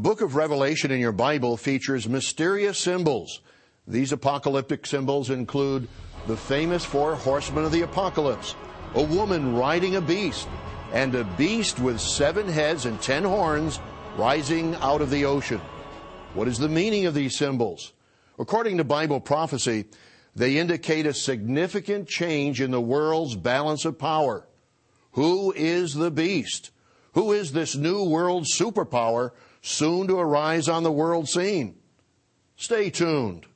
The book of Revelation in your Bible features mysterious symbols. These apocalyptic symbols include the famous four horsemen of the apocalypse, a woman riding a beast, and a beast with seven heads and ten horns rising out of the ocean. What is the meaning of these symbols? According to Bible prophecy, they indicate a significant change in the world's balance of power. Who is the beast? Who is this new world superpower soon to arise on the world scene? Stay tuned.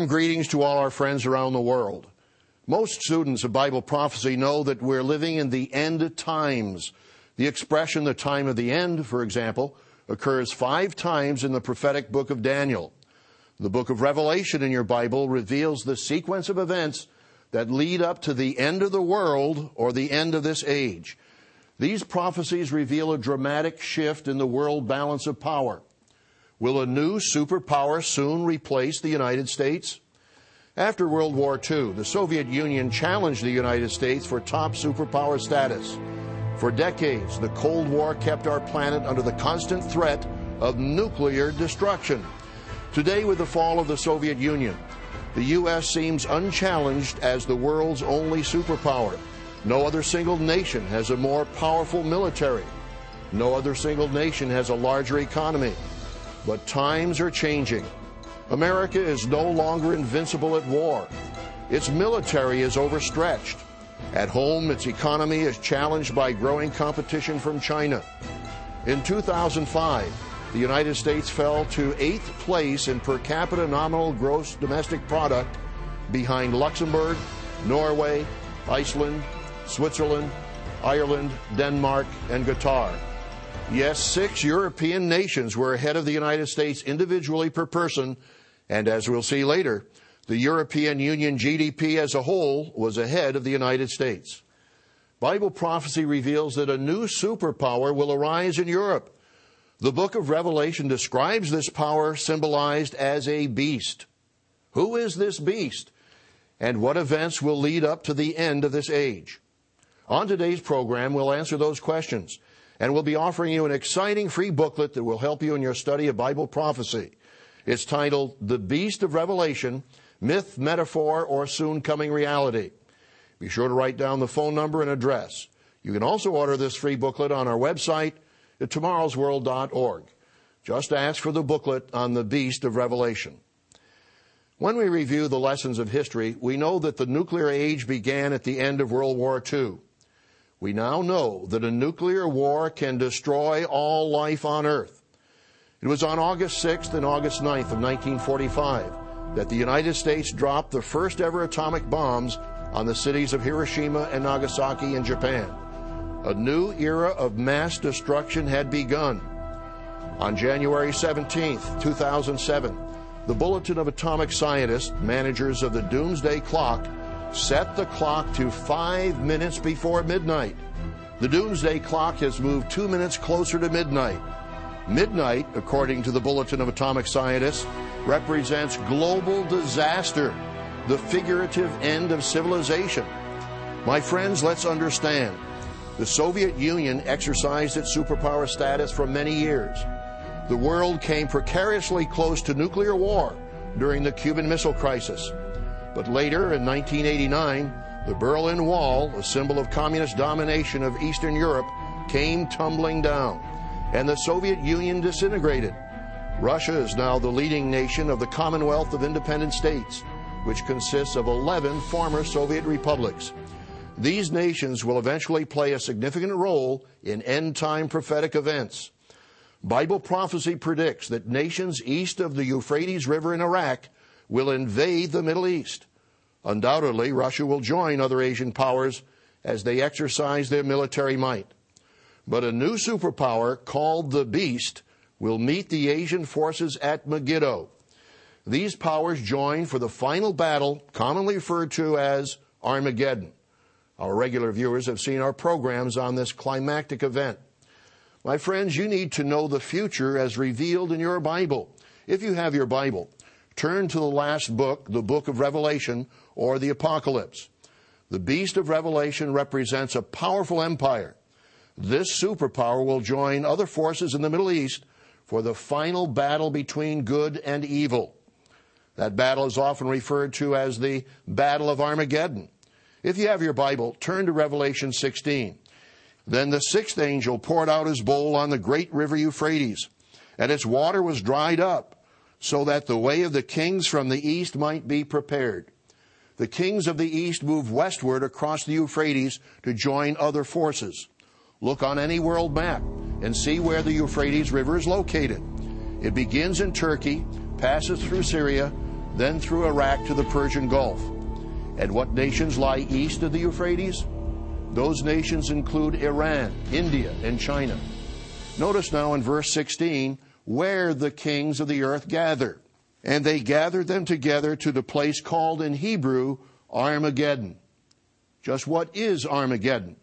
Warm greetings to all our friends around the world. Most students of Bible prophecy know that we're living in the end times. The expression the time of the end, for example, occurs five times in the prophetic book of Daniel. The book of Revelation in your Bible reveals the sequence of events that lead up to the end of the world or the end of this age. These prophecies reveal a dramatic shift in the world balance of power. Will a new superpower soon replace the United States? After World War II, the Soviet Union challenged the United States for top superpower status. For decades, the Cold War kept our planet under the constant threat of nuclear destruction. Today, with the fall of the Soviet Union, the U.S. seems unchallenged as the world's only superpower. No other single nation has a more powerful military. No other single nation has a larger economy. But times are changing. America is no longer invincible at war. Its military is overstretched. At home, its economy is challenged by growing competition from China. In 2005, the United States fell to eighth place in per capita nominal gross domestic product behind Luxembourg, Norway, Iceland, Switzerland, Ireland, Denmark, and Qatar. Yes, six European nations were ahead of the United States individually per person, and as we'll see later, the European Union GDP as a whole was ahead of the United States. Bible prophecy reveals that a new superpower will arise in Europe. The book of Revelation describes this power symbolized as a beast. Who is this beast? And what events will lead up to the end of this age? On today's program, we'll answer those questions and we'll be offering you an exciting free booklet that will help you in your study of Bible prophecy. It's titled The Beast of Revelation Myth, Metaphor, or Soon Coming Reality. Be sure to write down the phone number and address. You can also order this free booklet on our website at tomorrowsworld.org. Just ask for the booklet on the Beast of Revelation. When we review the lessons of history, we know that the nuclear age began at the end of World War II. We now know that a nuclear war can destroy all life on Earth. It was on August 6th and August 9th of 1945 that the United States dropped the first ever atomic bombs on the cities of Hiroshima and Nagasaki in Japan. A new era of mass destruction had begun. On January 17, 2007, the Bulletin of Atomic Scientists, managers of the Doomsday Clock, set the clock to five minutes before midnight. The doomsday clock has moved two minutes closer to midnight. Midnight, according to the Bulletin of Atomic Scientists, represents global disaster, the figurative end of civilization. My friends, let's understand. The Soviet Union exercised its superpower status for many years. The world came precariously close to nuclear war during the Cuban Missile Crisis. But later, in 1989, the Berlin Wall, a symbol of communist domination of Eastern Europe, came tumbling down, and the Soviet Union disintegrated. Russia is now the leading nation of the Commonwealth of Independent States, which consists of 11 former Soviet republics. These nations will eventually play a significant role in end time prophetic events. Bible prophecy predicts that nations east of the Euphrates River in Iraq will invade the Middle East. Undoubtedly, Russia will join other Asian powers as they exercise their military might. But a new superpower called the Beast will meet the Asian forces at Megiddo. These powers join for the final battle, commonly referred to as Armageddon. Our regular viewers have seen our programs on this climactic event. My friends, you need to know the future as revealed in your Bible. If you have your Bible, turn to the last book, the book of Revelation or the Apocalypse. The beast of Revelation represents a powerful empire. This superpower will join other forces in the Middle East for the final battle between good and evil. That battle is often referred to as the Battle of Armageddon. If you have your Bible, turn to Revelation 16. Then the sixth angel poured out his bowl on the great river Euphrates, and its water was dried up, so that the way of the kings from the east might be prepared. The kings of the east moved westward across the Euphrates to join other forces. Look on any world map and see where the Euphrates River is located. It begins in Turkey, passes through Syria, then through Iraq to the Persian Gulf. And what nations lie east of the Euphrates? Those nations include Iran, India, and China. Notice now in verse 16 where the kings of the earth gather. And they gathered them together to the place called in Hebrew Armageddon. Just what is Armageddon?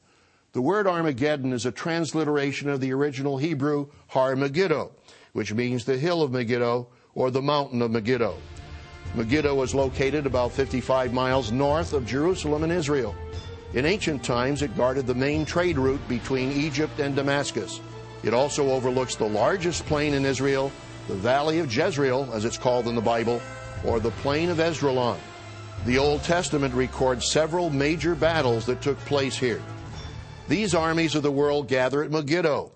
The word Armageddon is a transliteration of the original Hebrew Har Megiddo, which means the hill of Megiddo or the mountain of Megiddo. Megiddo was located about 55 miles north of Jerusalem in Israel. In ancient times, it guarded the main trade route between Egypt and Damascus. It also overlooks the largest plain in Israel, the Valley of Jezreel, as it's called in the Bible, or the Plain of Esdraelon. The Old Testament records several major battles that took place here. These armies of the world gather at Megiddo.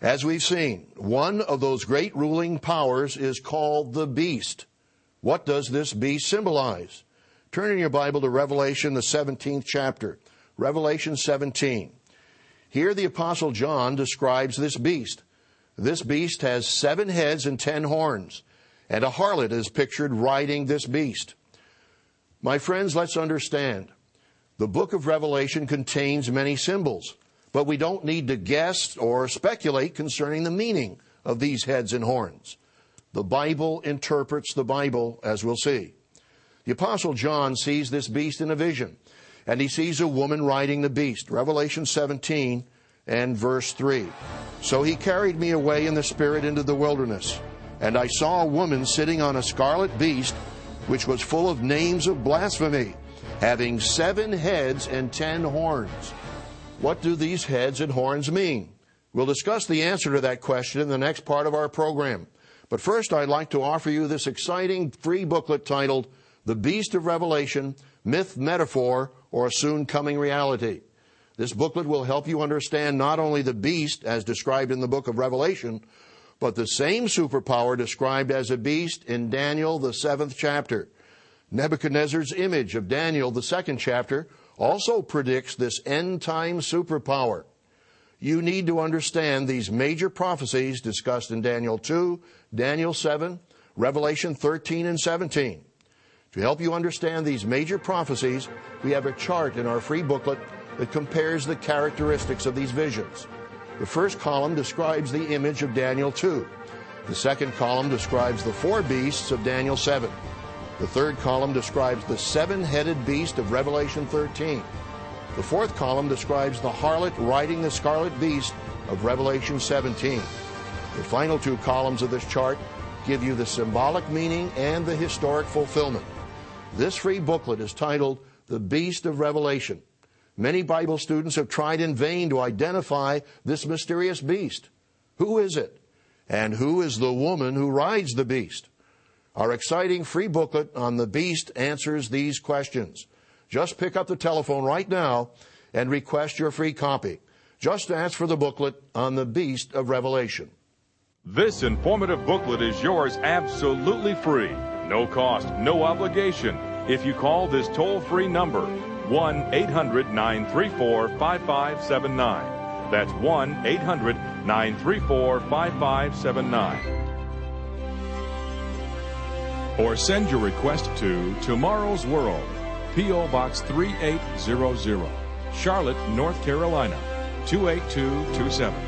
As we've seen, one of those great ruling powers is called the beast. What does this beast symbolize? Turn in your Bible to Revelation, the 17th chapter. Revelation 17. Here the Apostle John describes this beast. This beast has seven heads and ten horns, and a harlot is pictured riding this beast. My friends, let's understand. The book of Revelation contains many symbols, but we don't need to guess or speculate concerning the meaning of these heads and horns. The Bible interprets the Bible, as we'll see. The Apostle John sees this beast in a vision, and he sees a woman riding the beast. Revelation 17 and verse 3. So he carried me away in the Spirit into the wilderness, and I saw a woman sitting on a scarlet beast, which was full of names of blasphemy, having seven heads and ten horns. What do these heads and horns mean? We'll discuss the answer to that question in the next part of our program. But first, I'd like to offer you this exciting free booklet titled The Beast of Revelation Myth, Metaphor, or a Soon Coming Reality. This booklet will help you understand not only the beast as described in the book of Revelation, but the same superpower described as a beast in Daniel, the seventh chapter. Nebuchadnezzar's image of Daniel, the second chapter, also predicts this end time superpower. You need to understand these major prophecies discussed in Daniel 2, Daniel 7, Revelation 13 and 17. To help you understand these major prophecies, we have a chart in our free booklet that compares the characteristics of these visions. The first column describes the image of Daniel 2. The second column describes the four beasts of Daniel 7. The third column describes the seven headed beast of Revelation 13. The fourth column describes the harlot riding the scarlet beast of Revelation 17. The final two columns of this chart give you the symbolic meaning and the historic fulfillment. This free booklet is titled The Beast of Revelation. Many Bible students have tried in vain to identify this mysterious beast. Who is it? And who is the woman who rides the beast? Our exciting free booklet on the beast answers these questions. Just pick up the telephone right now and request your free copy. Just ask for the booklet on the beast of Revelation. This informative booklet is yours absolutely free. No cost, no obligation. If you call this toll free number, 1 800 934 5579. That's 1 800 934 5579 or send your request to Tomorrow's World, P.O. Box 3800, Charlotte, North Carolina 28227.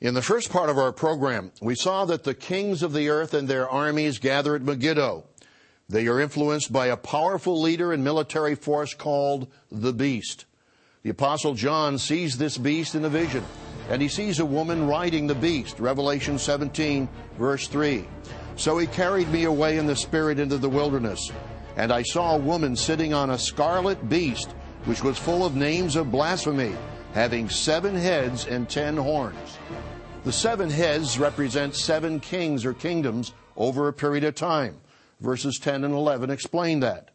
In the first part of our program, we saw that the kings of the earth and their armies gather at Megiddo. They are influenced by a powerful leader and military force called the Beast. The Apostle John sees this beast in a vision, and he sees a woman riding the beast, Revelation 17, verse 3. So he carried me away in the Spirit into the wilderness, and I saw a woman sitting on a scarlet beast, which was full of names of blasphemy, having seven heads and ten horns. The seven heads represent seven kings or kingdoms over a period of time. Verses 10 and 11 explain that.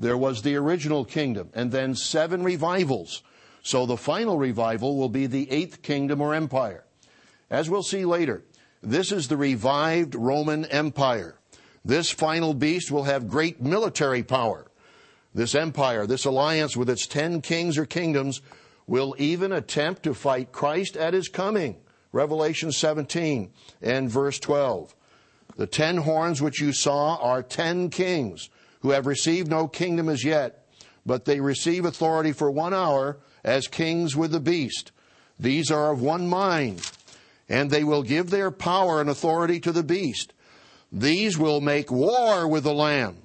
There was the original kingdom and then seven revivals. So the final revival will be the eighth kingdom or empire. As we'll see later, this is the revived Roman Empire. This final beast will have great military power. This empire, this alliance with its ten kings or kingdoms, will even attempt to fight Christ at his coming. Revelation 17 and verse 12. The ten horns which you saw are ten kings who have received no kingdom as yet, but they receive authority for one hour as kings with the beast. These are of one mind, and they will give their power and authority to the beast. These will make war with the Lamb,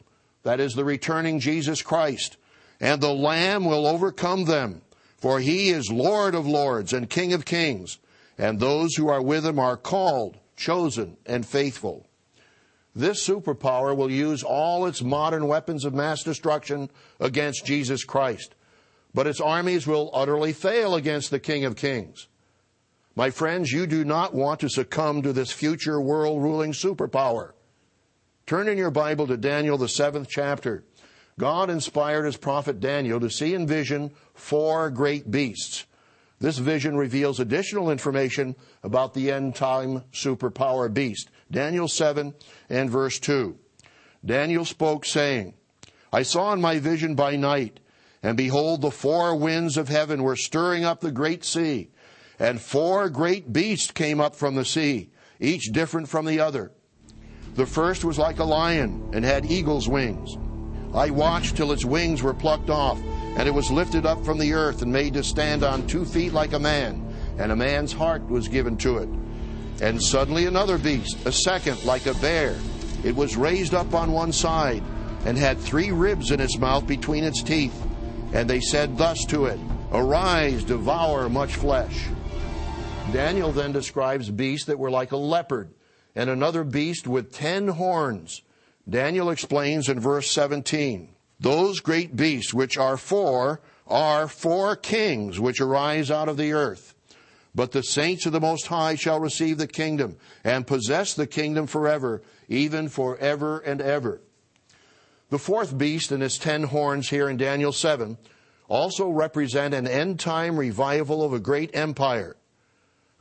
that is the returning Jesus Christ, and the Lamb will overcome them, for he is Lord of lords and King of kings and those who are with him are called, chosen, and faithful. This superpower will use all its modern weapons of mass destruction against Jesus Christ, but its armies will utterly fail against the King of Kings. My friends, you do not want to succumb to this future world ruling superpower. Turn in your Bible to Daniel, the seventh chapter. God inspired his prophet Daniel to see in vision four great beasts. This vision reveals additional information about the end time superpower beast. Daniel 7 and verse 2. Daniel spoke saying, I saw in my vision by night, and behold, the four winds of heaven were stirring up the great sea, and four great beasts came up from the sea, each different from the other. The first was like a lion and had eagle's wings. I watched till its wings were plucked off and it was lifted up from the earth and made to stand on two feet like a man, and a man's heart was given to it. And suddenly another beast, a second like a bear. It was raised up on one side, and had three ribs in its mouth between its teeth. And they said thus to it, Arise, devour much flesh. Daniel then describes beasts that were like a leopard, and another beast with ten horns. Daniel explains in verse 17 those great beasts which are four are four kings which arise out of the earth. But the saints of the Most High shall receive the kingdom and possess the kingdom forever, even forever and ever. The fourth beast and its ten horns here in Daniel 7 also represent an end time revival of a great empire.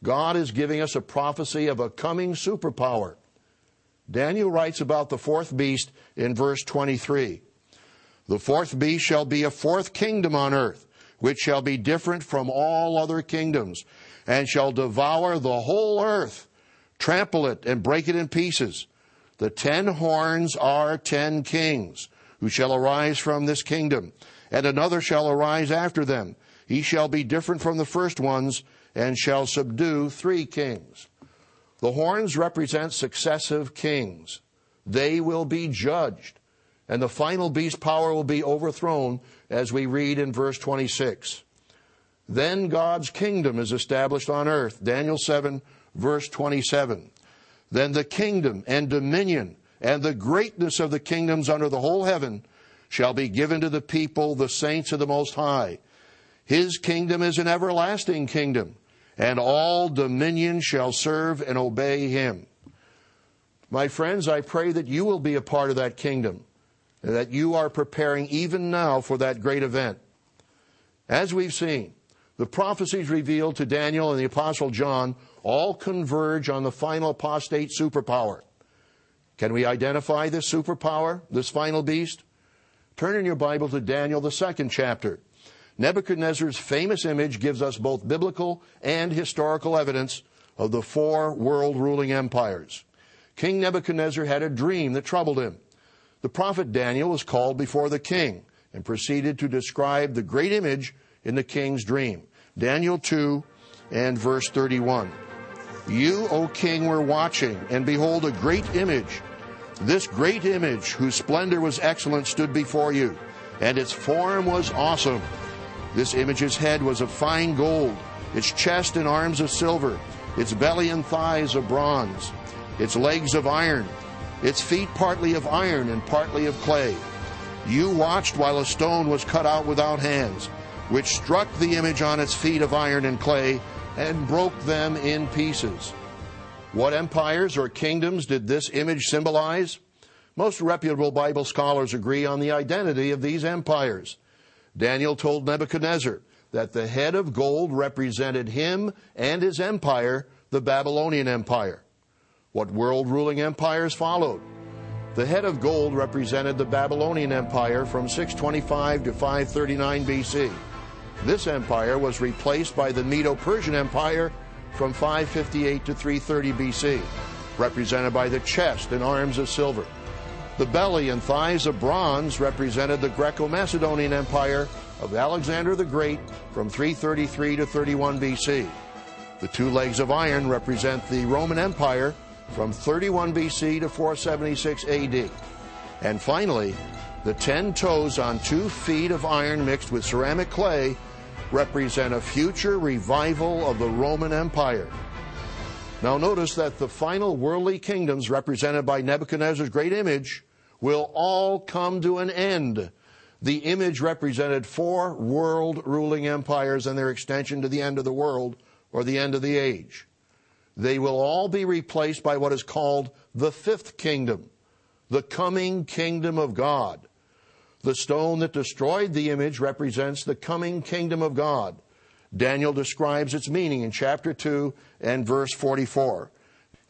God is giving us a prophecy of a coming superpower. Daniel writes about the fourth beast in verse 23. The fourth beast shall be a fourth kingdom on earth, which shall be different from all other kingdoms, and shall devour the whole earth, trample it, and break it in pieces. The ten horns are ten kings, who shall arise from this kingdom, and another shall arise after them. He shall be different from the first ones, and shall subdue three kings. The horns represent successive kings. They will be judged and the final beast power will be overthrown, as we read in verse 26. Then God's kingdom is established on earth. Daniel 7, verse 27. Then the kingdom and dominion and the greatness of the kingdoms under the whole heaven shall be given to the people, the saints of the Most High. His kingdom is an everlasting kingdom, and all dominion shall serve and obey him. My friends, I pray that you will be a part of that kingdom that you are preparing even now for that great event. As we've seen, the prophecies revealed to Daniel and the Apostle John all converge on the final apostate superpower. Can we identify this superpower, this final beast? Turn in your Bible to Daniel, the second chapter. Nebuchadnezzar's famous image gives us both biblical and historical evidence of the four world ruling empires. King Nebuchadnezzar had a dream that troubled him. The prophet Daniel was called before the king and proceeded to describe the great image in the king's dream. Daniel 2 and verse 31. You, O king, were watching, and behold, a great image. This great image, whose splendor was excellent, stood before you, and its form was awesome. This image's head was of fine gold, its chest and arms of silver, its belly and thighs of bronze, its legs of iron, its feet partly of iron and partly of clay. You watched while a stone was cut out without hands, which struck the image on its feet of iron and clay and broke them in pieces. What empires or kingdoms did this image symbolize? Most reputable Bible scholars agree on the identity of these empires. Daniel told Nebuchadnezzar that the head of gold represented him and his empire, the Babylonian Empire. What world ruling empires followed? The head of gold represented the Babylonian Empire from 625 to 539 BC. This empire was replaced by the Medo Persian Empire from 558 to 330 BC, represented by the chest and arms of silver. The belly and thighs of bronze represented the Greco Macedonian Empire of Alexander the Great from 333 to 31 BC. The two legs of iron represent the Roman Empire from 31 BC to 476 AD. And finally, the ten toes on two feet of iron mixed with ceramic clay represent a future revival of the Roman Empire. Now, notice that the final worldly kingdoms represented by Nebuchadnezzar's great image will all come to an end. The image represented four world ruling empires and their extension to the end of the world or the end of the age. They will all be replaced by what is called the fifth kingdom, the coming kingdom of God. The stone that destroyed the image represents the coming kingdom of God. Daniel describes its meaning in chapter 2 and verse 44.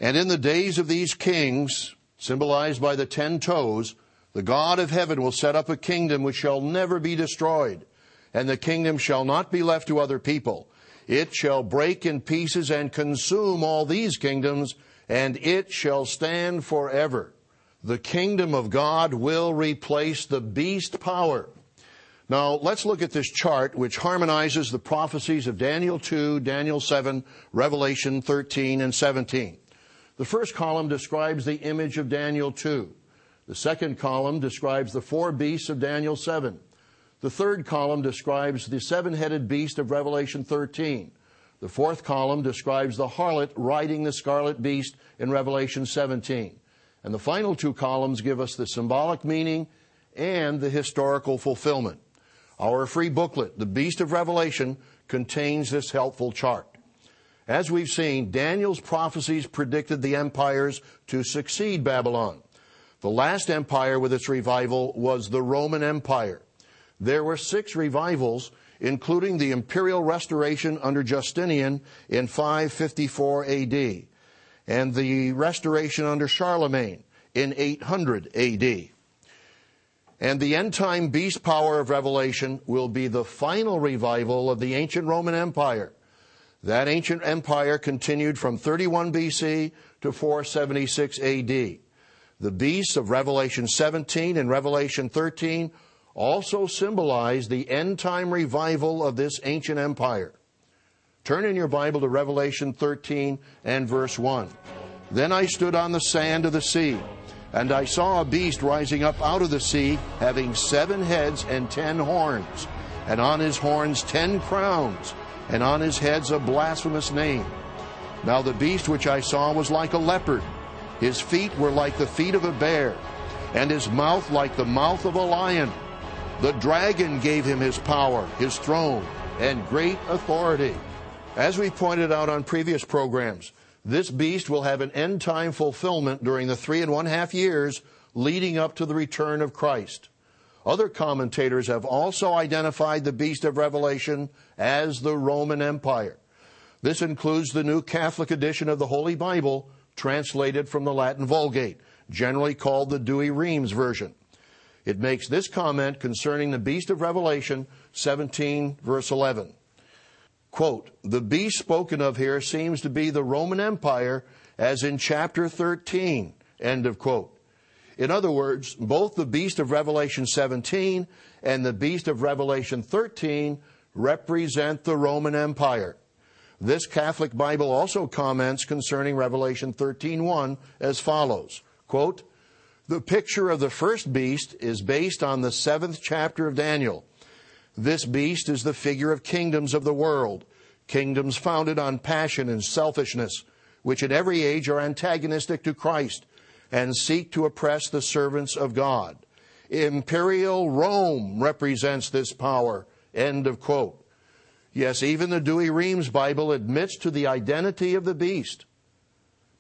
And in the days of these kings, symbolized by the ten toes, the God of heaven will set up a kingdom which shall never be destroyed, and the kingdom shall not be left to other people. It shall break in pieces and consume all these kingdoms, and it shall stand forever. The kingdom of God will replace the beast power. Now, let's look at this chart which harmonizes the prophecies of Daniel 2, Daniel 7, Revelation 13, and 17. The first column describes the image of Daniel 2. The second column describes the four beasts of Daniel 7. The third column describes the seven headed beast of Revelation 13. The fourth column describes the harlot riding the scarlet beast in Revelation 17. And the final two columns give us the symbolic meaning and the historical fulfillment. Our free booklet, The Beast of Revelation, contains this helpful chart. As we've seen, Daniel's prophecies predicted the empires to succeed Babylon. The last empire with its revival was the Roman Empire. There were six revivals, including the imperial restoration under Justinian in 554 AD, and the restoration under Charlemagne in 800 AD. And the end time beast power of Revelation will be the final revival of the ancient Roman Empire. That ancient empire continued from 31 BC to 476 AD. The beasts of Revelation 17 and Revelation 13 also symbolize the end time revival of this ancient empire. Turn in your Bible to Revelation 13 and verse 1. Then I stood on the sand of the sea, and I saw a beast rising up out of the sea, having seven heads and ten horns, and on his horns ten crowns and on his heads a blasphemous name. Now the beast which I saw was like a leopard. His feet were like the feet of a bear, and his mouth like the mouth of a lion. The dragon gave him his power, his throne, and great authority. As we pointed out on previous programs, this beast will have an end time fulfillment during the three and one half years leading up to the return of Christ. Other commentators have also identified the beast of Revelation as the Roman Empire. This includes the New Catholic edition of the Holy Bible, translated from the Latin Vulgate, generally called the Douay-Rheims version. It makes this comment concerning the beast of Revelation 17, verse 11. Quote, the beast spoken of here seems to be the Roman Empire as in chapter 13, end of quote. In other words, both the beast of Revelation 17 and the beast of Revelation 13 represent the Roman Empire. This Catholic Bible also comments concerning Revelation 13:1 as follows, quote, "The picture of the first beast is based on the 7th chapter of Daniel. This beast is the figure of kingdoms of the world, kingdoms founded on passion and selfishness, which in every age are antagonistic to Christ and seek to oppress the servants of God. Imperial Rome represents this power. End of quote. Yes, even the Douay-Rheims Bible admits to the identity of the beast.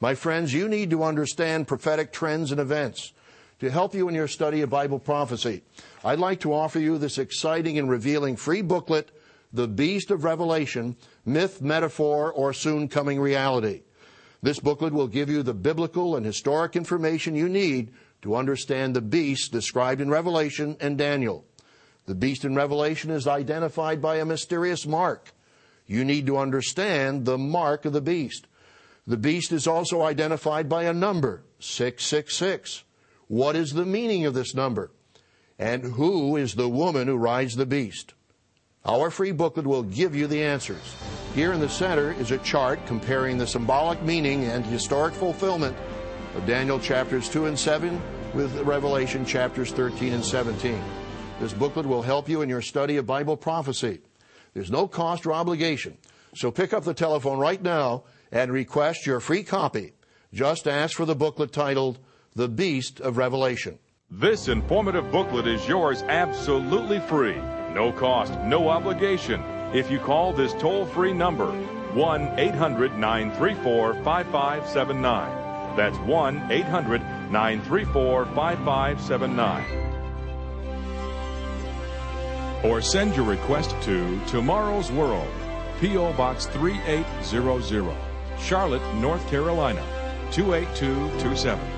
My friends, you need to understand prophetic trends and events to help you in your study of Bible prophecy. I'd like to offer you this exciting and revealing free booklet, The Beast of Revelation, Myth, Metaphor, or Soon Coming Reality. This booklet will give you the biblical and historic information you need to understand the beast described in Revelation and Daniel. The beast in Revelation is identified by a mysterious mark. You need to understand the mark of the beast. The beast is also identified by a number, 666. What is the meaning of this number? And who is the woman who rides the beast? Our free booklet will give you the answers. Here in the center is a chart comparing the symbolic meaning and historic fulfillment of Daniel chapters 2 and 7 with Revelation chapters 13 and 17. This booklet will help you in your study of Bible prophecy. There's no cost or obligation. So pick up the telephone right now and request your free copy. Just ask for the booklet titled The Beast of Revelation. This informative booklet is yours absolutely free. No cost, no obligation. If you call this toll free number, 1 800 934 5579. That's 1 800 934 5579. Or send your request to Tomorrow's World, P.O. Box 3800, Charlotte, North Carolina 28227.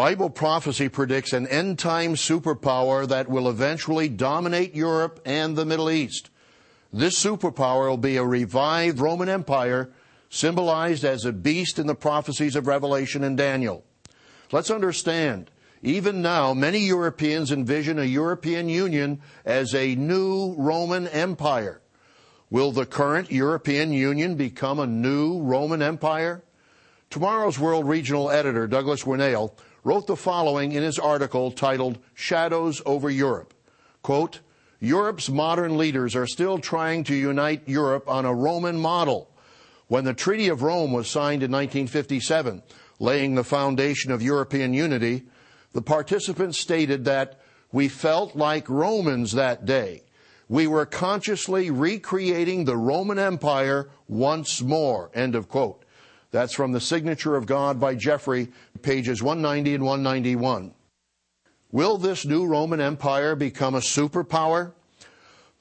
Bible prophecy predicts an end time superpower that will eventually dominate Europe and the Middle East. This superpower will be a revived Roman Empire symbolized as a beast in the prophecies of Revelation and Daniel. Let's understand, even now, many Europeans envision a European Union as a new Roman Empire. Will the current European Union become a new Roman Empire? Tomorrow's World Regional Editor, Douglas Winnail, wrote the following in his article titled Shadows Over Europe. Quote, Europe's modern leaders are still trying to unite Europe on a Roman model. When the Treaty of Rome was signed in 1957, laying the foundation of European unity, the participants stated that we felt like Romans that day. We were consciously recreating the Roman Empire once more. End of quote. That's from the Signature of God by Jeffrey, pages 190 and 191. Will this new Roman Empire become a superpower?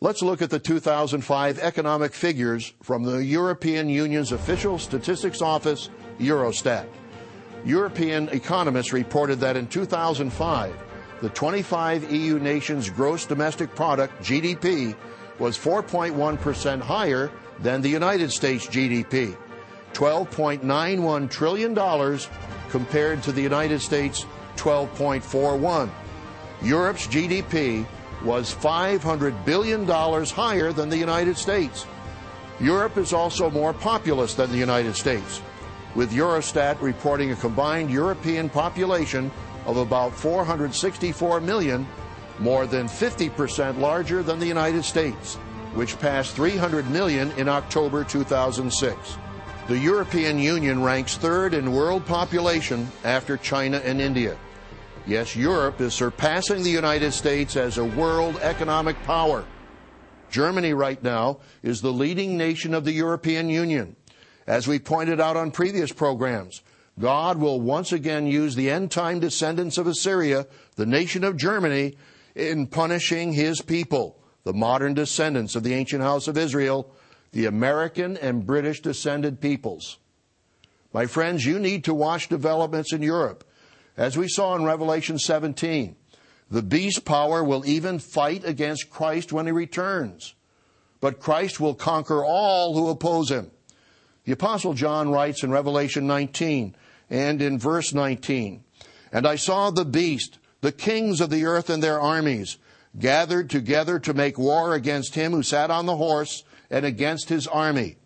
Let's look at the 2005 economic figures from the European Union's official statistics office, Eurostat. European economists reported that in 2005, the 25 EU nations' gross domestic product, GDP, was 4.1% higher than the United States GDP. $12.91 trillion compared to the United States 12.41. Europe's GDP was $500 billion higher than the United States. Europe is also more populous than the United States, with Eurostat reporting a combined European population of about 464 million, more than 50% larger than the United States, which passed 300 million in October 2006. The European Union ranks third in world population after China and India. Yes, Europe is surpassing the United States as a world economic power. Germany right now is the leading nation of the European Union. As we pointed out on previous programs, God will once again use the end time descendants of Assyria, the nation of Germany, in punishing his people, the modern descendants of the ancient house of Israel, the American and British descended peoples. My friends, you need to watch developments in Europe. As we saw in Revelation 17, the beast power will even fight against Christ when he returns. But Christ will conquer all who oppose him. The apostle John writes in Revelation 19 and in verse 19, And I saw the beast, the kings of the earth and their armies, gathered together to make war against him who sat on the horse and against his army.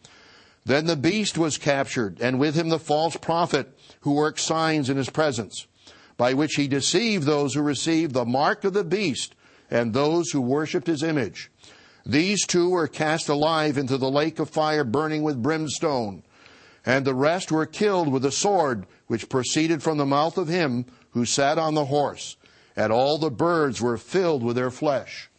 Then the beast was captured, and with him the false prophet who worked signs in his presence, by which he deceived those who received the mark of the beast and those who worshipped his image. These two were cast alive into the lake of fire burning with brimstone, and the rest were killed with a sword which proceeded from the mouth of him who sat on the horse, and all the birds were filled with their flesh.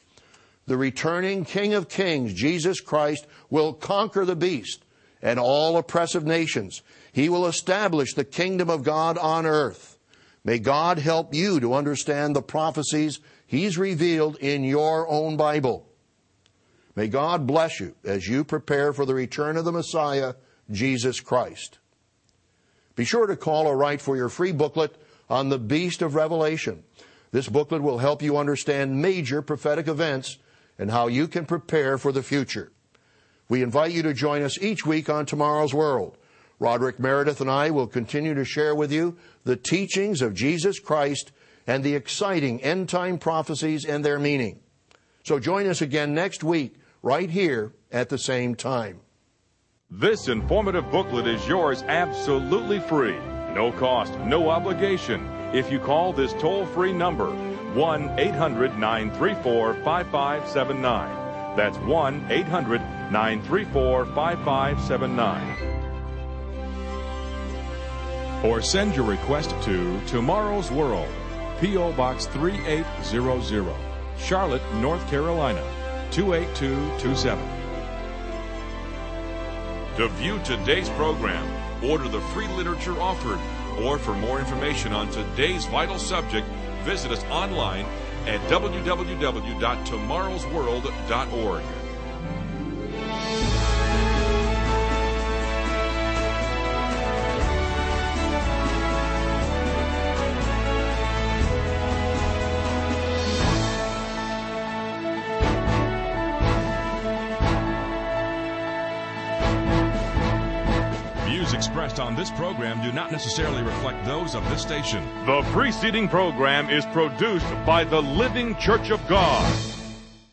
The returning King of Kings, Jesus Christ, will conquer the beast and all oppressive nations. He will establish the kingdom of God on earth. May God help you to understand the prophecies He's revealed in your own Bible. May God bless you as you prepare for the return of the Messiah, Jesus Christ. Be sure to call or write for your free booklet on the Beast of Revelation. This booklet will help you understand major prophetic events and how you can prepare for the future. We invite you to join us each week on Tomorrow's World. Roderick Meredith and I will continue to share with you the teachings of Jesus Christ and the exciting end time prophecies and their meaning. So join us again next week, right here at the same time. This informative booklet is yours absolutely free. No cost, no obligation. If you call this toll free number, 1 800 934 5579. That's 1 800 934 5579. Or send your request to Tomorrow's World, P.O. Box 3800, Charlotte, North Carolina 28227. To view today's program, order the free literature offered, or for more information on today's vital subject, visit us online at www.tomorrowsworld.org. this program do not necessarily reflect those of this station. The preceding program is produced by the Living Church of God.